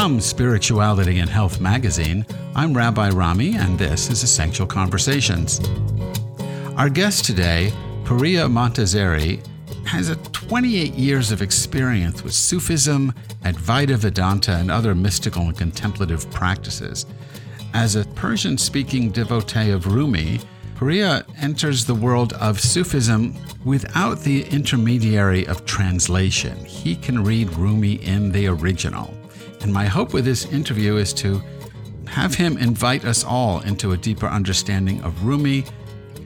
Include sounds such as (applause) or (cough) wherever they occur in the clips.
From Spirituality and Health magazine, I'm Rabbi Rami, and this is Essential Conversations. Our guest today, Puriya Montazeri, has a 28 years of experience with Sufism, Advaita Vedanta, and other mystical and contemplative practices. As a Persian speaking devotee of Rumi, Puriya enters the world of Sufism without the intermediary of translation. He can read Rumi in the original. And my hope with this interview is to have him invite us all into a deeper understanding of Rumi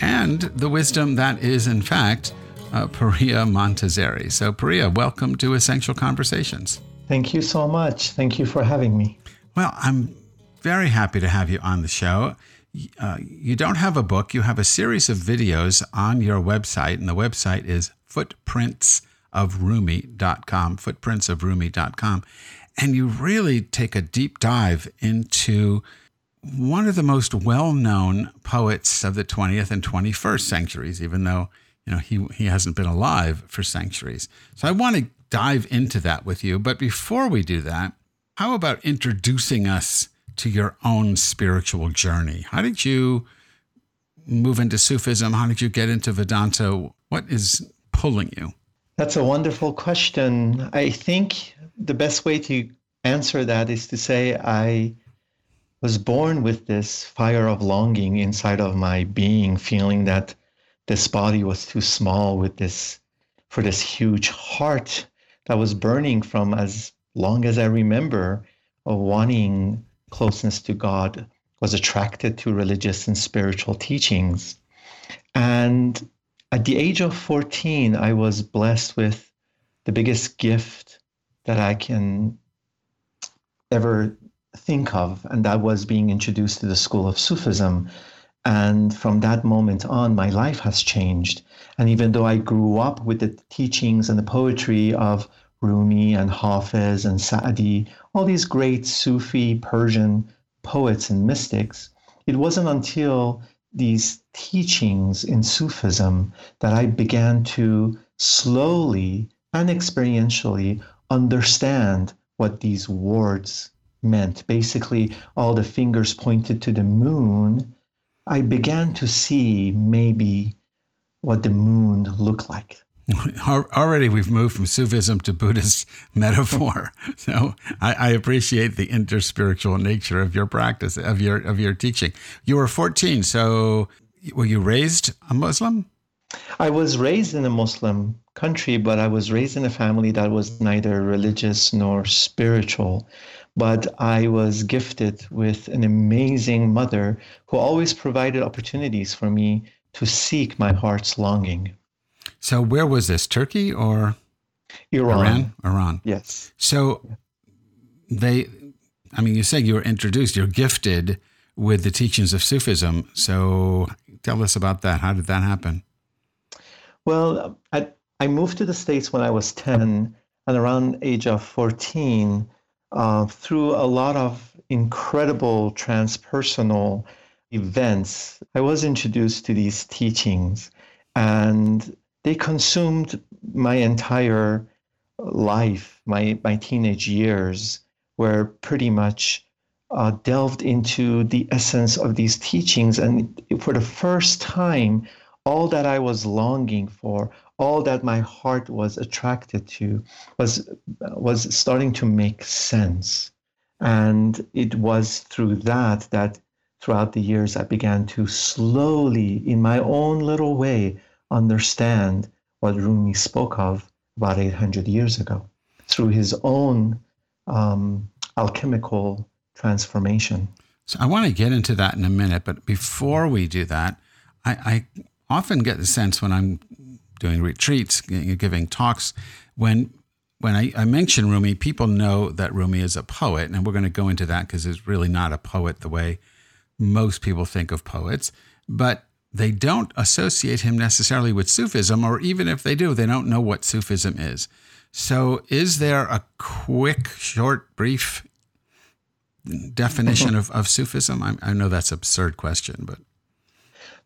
and the wisdom that is, in fact, uh, Puriya Montazeri. So, Puriya, welcome to Essential Conversations. Thank you so much. Thank you for having me. Well, I'm very happy to have you on the show. Uh, you don't have a book, you have a series of videos on your website, and the website is footprintsofrumi.com, footprintsofrumi.com and you really take a deep dive into one of the most well-known poets of the 20th and 21st centuries even though you know he he hasn't been alive for centuries. So i want to dive into that with you but before we do that how about introducing us to your own spiritual journey? How did you move into sufism? How did you get into vedanta? What is pulling you that's a wonderful question i think the best way to answer that is to say I was born with this fire of longing inside of my being, feeling that this body was too small with this for this huge heart that was burning from as long as I remember of wanting closeness to God, was attracted to religious and spiritual teachings. And at the age of 14, I was blessed with the biggest gift that I can ever think of, and that was being introduced to the school of Sufism. And from that moment on, my life has changed. And even though I grew up with the teachings and the poetry of Rumi and Hafiz and Sa'di, all these great Sufi Persian poets and mystics, it wasn't until these teachings in Sufism that I began to slowly and experientially understand what these words meant. Basically, all the fingers pointed to the moon. I began to see maybe what the moon looked like. Already, we've moved from Sufism to Buddhist (laughs) metaphor. So I, I, appreciate the interspiritual nature of your practice, of your of your teaching. You were 14, so were you raised a Muslim? I was raised in a Muslim country, but I was raised in a family that was neither religious nor spiritual. But I was gifted with an amazing mother who always provided opportunities for me to seek my heart's longing. So, where was this? Turkey or Iran? Iran. Iran. Yes. So, they, I mean, you said you were introduced, you're gifted with the teachings of Sufism. So, tell us about that. How did that happen? Well, I, I moved to the States when I was 10, and around age of 14, uh, through a lot of incredible transpersonal events, I was introduced to these teachings, and they consumed my entire life, my, my teenage years, were pretty much uh, delved into the essence of these teachings. And for the first time, all that I was longing for, all that my heart was attracted to, was was starting to make sense. And it was through that that throughout the years I began to slowly, in my own little way, understand what Rumi spoke of about 800 years ago through his own um, alchemical transformation. So I want to get into that in a minute, but before we do that, I, I often get the sense when I'm doing retreats, giving talks, when when I, I, mention Rumi, people know that Rumi is a poet, and we're going to go into that because he's really not a poet the way most people think of poets. But they don't associate him necessarily with Sufism, or even if they do, they don't know what Sufism is. So, is there a quick, short, brief definition (laughs) of, of Sufism? I, I know that's an absurd question, but.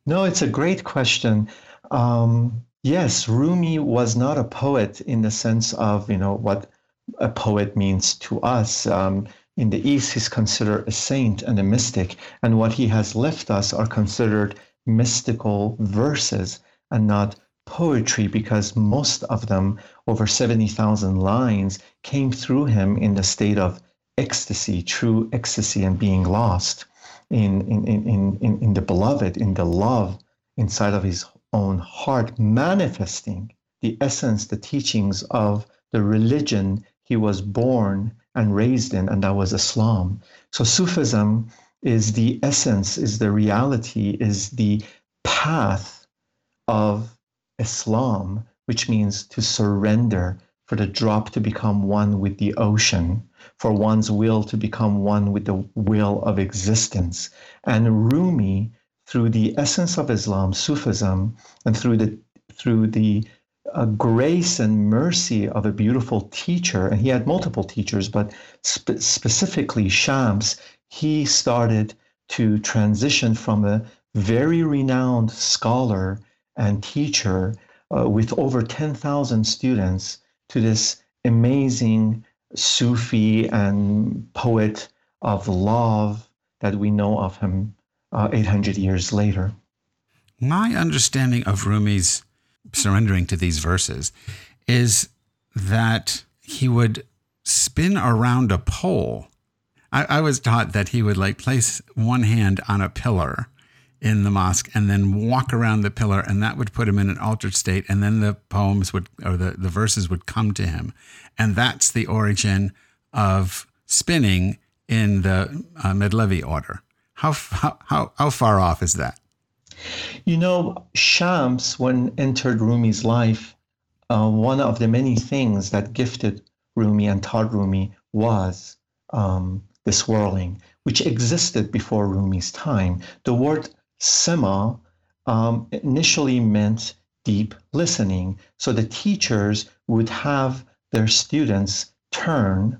No, it's a great question. Um, yes, Rumi was not a poet in the sense of, you know, what a poet means to us. Um, in the East, he's considered a saint and a mystic, and what he has left us are considered mystical verses and not poetry because most of them, over 70,000 lines, came through him in the state of ecstasy, true ecstasy, and being lost in, in, in, in, in the beloved, in the love inside of his own heart, manifesting the essence, the teachings of the religion he was born and raised in, and that was Islam. So Sufism is the essence, is the reality, is the path of Islam, which means to surrender, for the drop to become one with the ocean, for one's will to become one with the will of existence. And Rumi, through the essence of Islam, Sufism, and through the through the uh, grace and mercy of a beautiful teacher, and he had multiple teachers, but spe- specifically Shams, he started to transition from a very renowned scholar and teacher uh, with over 10,000 students to this amazing Sufi and poet of love that we know of him uh, 800 years later. My understanding of Rumi's surrendering to these verses is that he would spin around a pole. I, I was taught that he would like place one hand on a pillar in the mosque and then walk around the pillar and that would put him in an altered state and then the poems would or the, the verses would come to him. And that's the origin of spinning in the uh, Mevlevi order. How, how how far off is that? You know shams when entered rumi's life uh, one of the many things that gifted rumi and taught rumi was um, the swirling which existed before rumi's time the word Sema um, initially meant deep listening. So the teachers would have their students turn,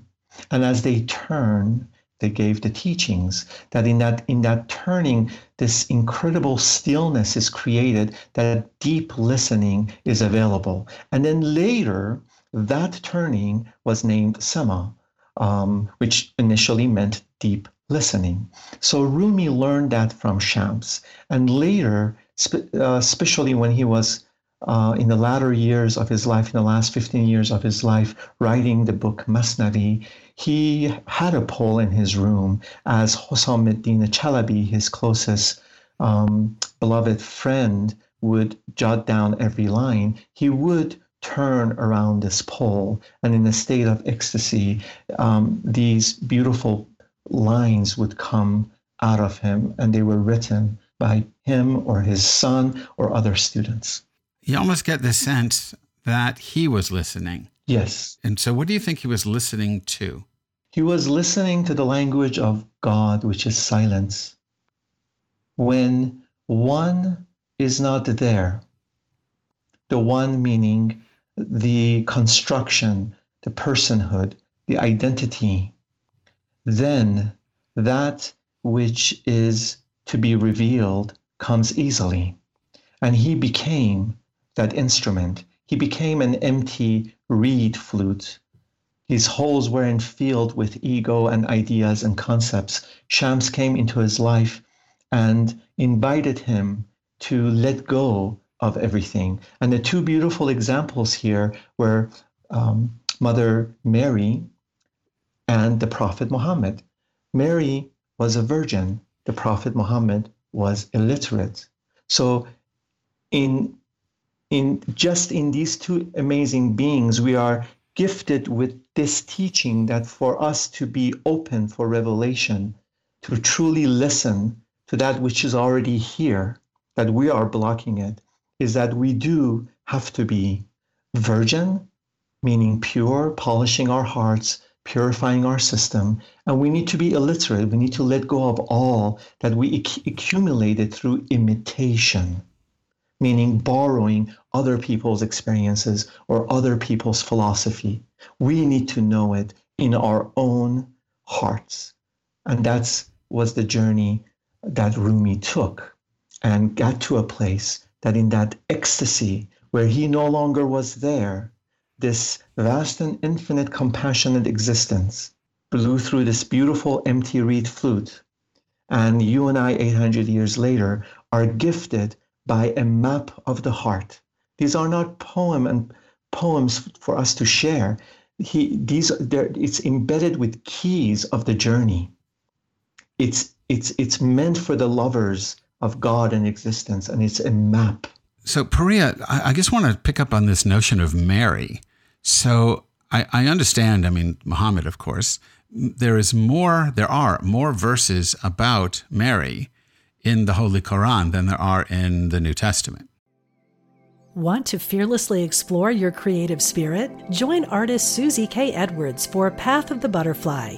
and as they turn, they gave the teachings that in that in that turning this incredible stillness is created that deep listening is available and then later that turning was named sema um, which initially meant deep listening. So Rumi learned that from Shams. And later, uh, especially when he was uh, in the latter years of his life, in the last 15 years of his life, writing the book Masnavi, he had a pole in his room as Hosam al-Din Chalabi, his closest um, beloved friend, would jot down every line. He would turn around this pole, and in a state of ecstasy, um, these beautiful lines would come out of him, and they were written by him or his son or other students. You almost get the sense that he was listening. Yes. And so, what do you think he was listening to? He was listening to the language of God, which is silence. When one is not there, the one meaning the construction, the personhood, the identity, then that which is to be revealed comes easily. And he became that instrument. He became an empty reed flute. His holes were filled with ego and ideas and concepts. Shams came into his life and invited him to let go of everything. And the two beautiful examples here were um, Mother Mary and the Prophet Muhammad. Mary was a virgin, the Prophet Muhammad was illiterate. So, in, in just in these two amazing beings, we are gifted with this teaching that for us to be open for revelation, to truly listen to that which is already here, that we are blocking it, is that we do have to be virgin, meaning pure, polishing our hearts, purifying our system. And we need to be illiterate. We need to let go of all that we ac- accumulated through imitation, meaning borrowing other people's experiences or other people's philosophy. We need to know it in our own hearts. And that's was the journey that Rumi took and got to a place that in that ecstasy where he no longer was there, this vast and infinite compassionate existence blew through this beautiful empty reed flute. And you and I, 800 years later, are gifted by a map of the heart. These are not poem and poems for us to share. He, these, it's embedded with keys of the journey. It's, it's, it's meant for the lovers of God and existence, and it's a map. So, Puriya, I, I just want to pick up on this notion of Mary. So, I, I understand, I mean, Muhammad, of course, there is more, there are more verses about Mary in the Holy Quran than there are in the New Testament. Want to fearlessly explore your creative spirit? Join artist Susie K. Edwards for Path of the Butterfly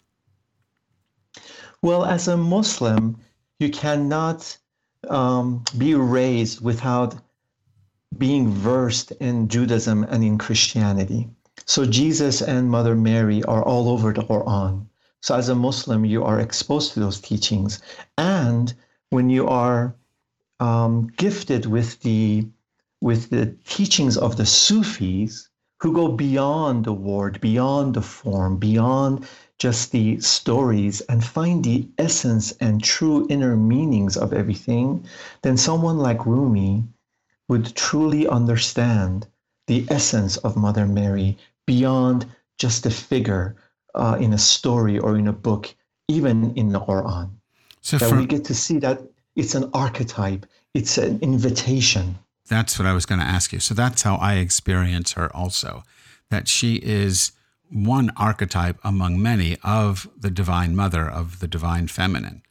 Well, as a Muslim, you cannot um, be raised without being versed in Judaism and in Christianity. So Jesus and Mother Mary are all over the Quran. So as a Muslim, you are exposed to those teachings. And when you are um, gifted with the with the teachings of the Sufis, who go beyond the word, beyond the form, beyond just the stories and find the essence and true inner meanings of everything, then someone like Rumi would truly understand the essence of Mother Mary beyond just a figure uh, in a story or in a book, even in the Quran. So that we get to see that it's an archetype, it's an invitation. That's what I was going to ask you. So that's how I experience her also, that she is one archetype among many of the Divine Mother, of the Divine Feminine.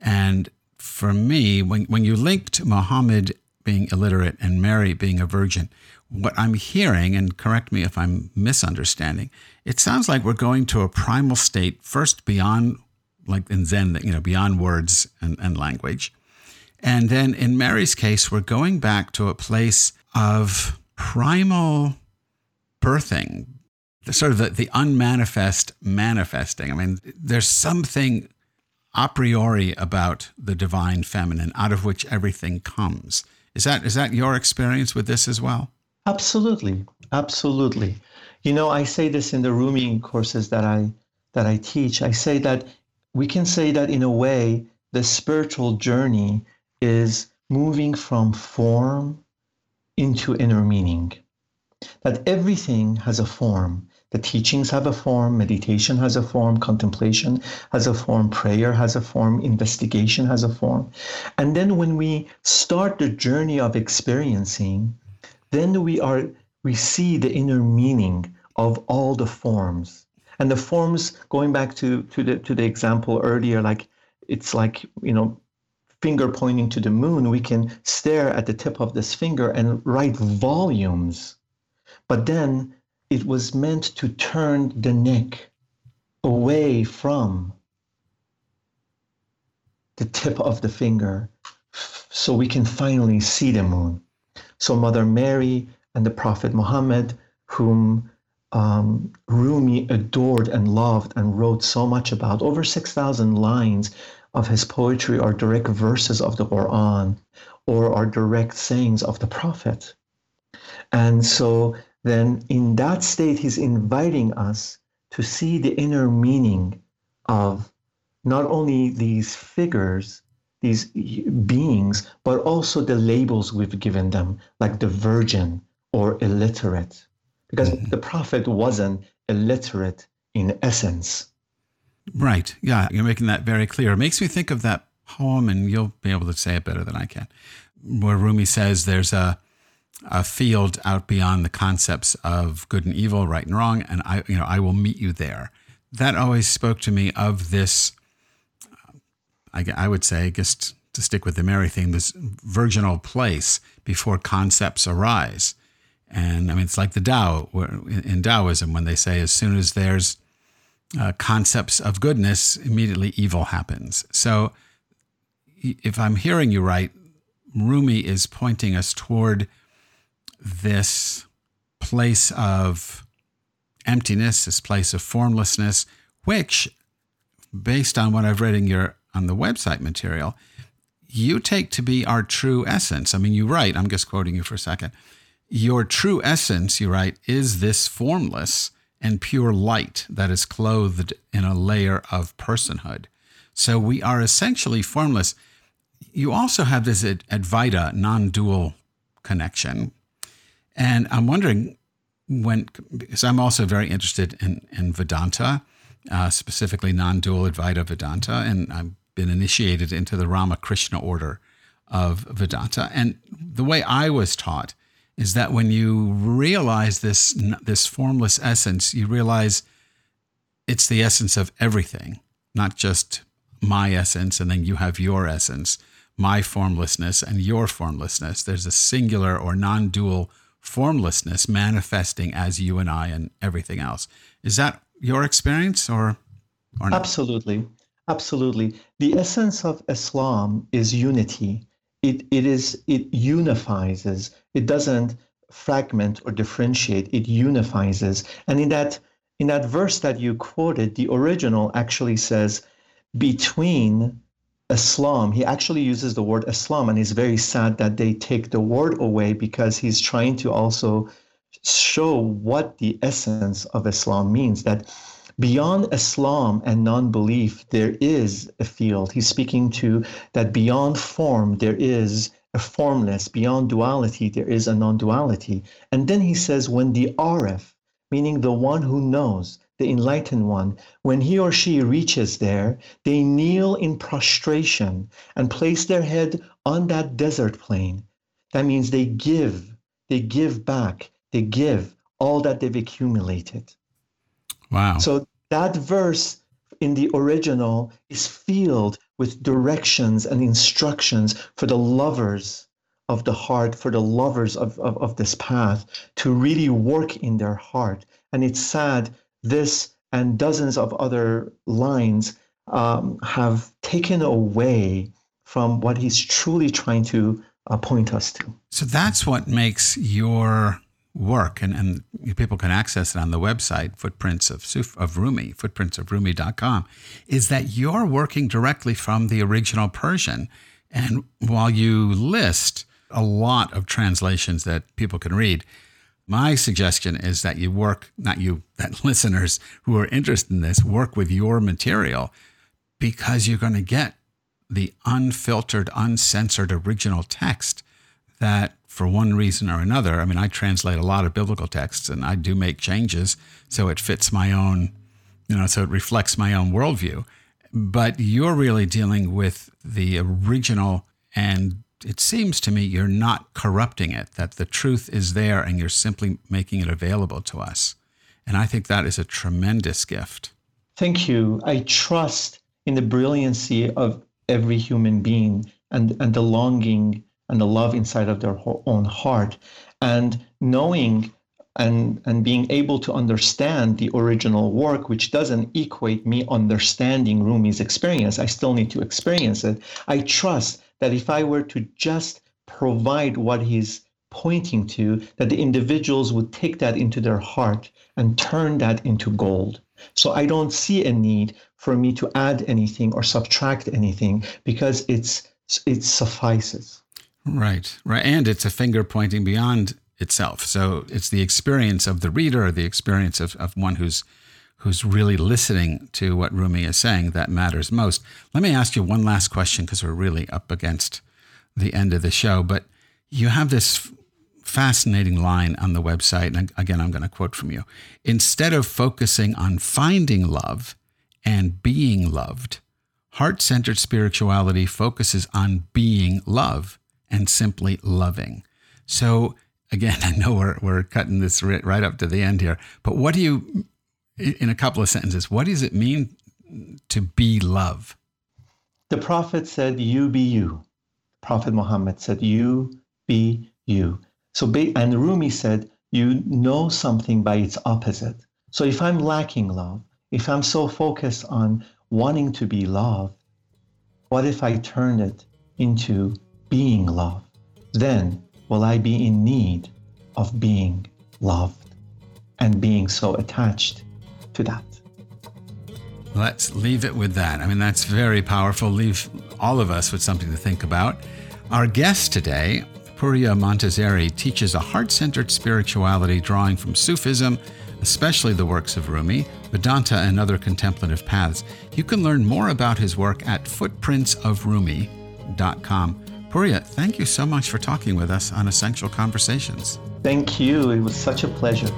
And for me, when, when you linked Muhammad being illiterate and Mary being a virgin, what I'm hearing, and correct me if I'm misunderstanding, it sounds like we're going to a primal state first beyond, like in Zen, you know, beyond words and, and language. And then in Mary's case, we're going back to a place of primal birthing, the sort of the, the unmanifest manifesting. I mean, there's something a priori about the divine feminine out of which everything comes. Is that is that your experience with this as well? Absolutely. Absolutely. You know, I say this in the Rumi courses that I that I teach. I say that we can say that in a way the spiritual journey is moving from form into inner meaning. That everything has a form. The teachings have a form, meditation has a form, contemplation has a form, prayer has a form, investigation has a form. And then when we start the journey of experiencing, then we are we see the inner meaning of all the forms. And the forms, going back to, to the to the example earlier, like it's like, you know, finger pointing to the moon, we can stare at the tip of this finger and write volumes. But then it was meant to turn the neck away from the tip of the finger so we can finally see the moon. So Mother Mary and the Prophet Muhammad, whom um, Rumi adored and loved and wrote so much about, over 6,000 lines of his poetry are direct verses of the Quran or are direct sayings of the Prophet. And so then in that state, he's inviting us to see the inner meaning of not only these figures, these beings, but also the labels we've given them, like the virgin or illiterate. Because mm-hmm. the prophet wasn't illiterate in essence. Right. Yeah, you're making that very clear. It makes me think of that poem, and you'll be able to say it better than I can, where Rumi says there's a a field out beyond the concepts of good and evil, right and wrong, and I, you know, I will meet you there. That always spoke to me of this. I, I would say, just to stick with the Mary theme, this virginal place before concepts arise. And I mean, it's like the Tao in Taoism when they say as soon as there's uh, concepts of goodness, immediately evil happens. So, if I'm hearing you right, Rumi is pointing us toward this place of emptiness, this place of formlessness, which, based on what I've read in your on the website material, you take to be our true essence. I mean, you write, I'm just quoting you for a second. Your true essence, you write, is this formless and pure light that is clothed in a layer of personhood. So we are essentially formless. You also have this Advaita non dual connection. And I'm wondering when, because I'm also very interested in, in Vedanta, uh, specifically non dual Advaita Vedanta, and I've been initiated into the Ramakrishna order of Vedanta. And the way I was taught is that when you realize this this formless essence, you realize it's the essence of everything, not just my essence, and then you have your essence, my formlessness and your formlessness. There's a singular or non-dual formlessness manifesting as you and I and everything else. Is that your experience or or not? Absolutely. Absolutely. The essence of Islam is unity it, it is it unifies it doesn't fragment or differentiate it unifies and in that in that verse that you quoted the original actually says between islam he actually uses the word islam and he's very sad that they take the word away because he's trying to also show what the essence of islam means that beyond Islam and non belief, there is a field. He's speaking to that beyond form, there is a formless. Beyond duality, there is a non duality. And then he says, when the Arif, meaning the one who knows, the enlightened one, when he or she reaches there, they kneel in prostration and place their head on that desert plain. That means they give, they give back, they give all that they've accumulated. Wow. So that verse in the original is filled with directions and instructions for the lovers of the heart, for the lovers of, of, of this path to really work in their heart. And it's sad, this and dozens of other lines um, have taken away from what he's truly trying to uh, point us to. So that's what makes your work, and, and people can access it on the website, Footprints of, Suf- of Rumi, footprintsofrumi.com, is that you're working directly from the original Persian. And while you list a lot of translations that people can read, my suggestion is that you work, not you, (laughs) that listeners who are interested in this, work with your material because you're going to get the unfiltered, uncensored original text that for one reason or another, I mean, I translate a lot of biblical texts and I do make changes so it fits my own, you know, so it reflects my own worldview. But you're really dealing with the original, and it seems to me you're not corrupting it, that the truth is there and you're simply making it available to us. And I think that is a tremendous gift. Thank you. I trust in the brilliancy of every human being and, and the longing and the love inside of their own heart and knowing and and being able to understand the original work which doesn't equate me understanding Rumi's experience I still need to experience it I trust that if I were to just provide what he's pointing to that the individuals would take that into their heart and turn that into gold so I don't see a need for me to add anything or subtract anything because it's it suffices Right, right. And it's a finger pointing beyond itself. So it's the experience of the reader or the experience of, of one who's who's really listening to what Rumi is saying that matters most. Let me ask you one last question because we're really up against the end of the show. But you have this fascinating line on the website. And again, I'm going to quote from you. Instead of focusing on finding love and being loved, heart centered spirituality focuses on being love and simply loving. So, again, (laughs) I know we're, we're cutting this right up to the end here, but what do you, in a couple of sentences, what does it mean to be love? The Prophet said, You be you. Prophet Muhammad said, You be you. So, and Rumi said, You know something by its opposite. So, if I'm lacking love, if I'm so focused on wanting to be love, what if I turn it into being love? Then will I be in need of being loved and being so attached to that. Let's leave it with that. I mean, that's very powerful. Leave all of us with something to think about. Our guest today, Puriya Montazeri, teaches a heart centered spirituality drawing from Sufism, especially the works of Rumi, Vedanta, and other contemplative paths. You can learn more about his work at footprintsofrumi.com. Puriya, thank you so much for talking with us on Essential Conversations. Thank you. It was such a pleasure.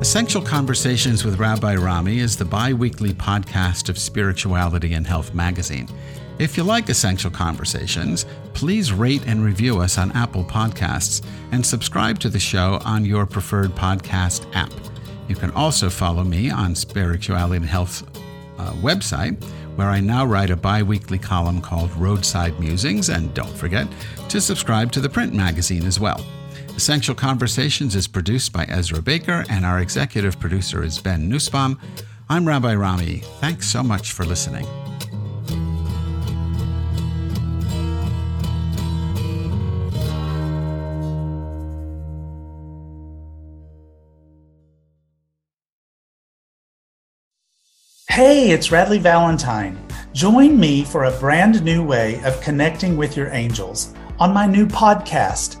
Essential Conversations with Rabbi Rami is the bi weekly podcast of Spirituality and Health magazine. If you like Essential Conversations, please rate and review us on Apple Podcasts and subscribe to the show on your preferred podcast app. You can also follow me on Spirituality and Health uh, website where I now write a bi weekly column called Roadside Musings, and don't forget to subscribe to the print magazine as well. Essential Conversations is produced by Ezra Baker, and our executive producer is Ben Nussbaum. I'm Rabbi Rami. Thanks so much for listening. Hey, it's Radleigh Valentine. Join me for a brand new way of connecting with your angels on my new podcast,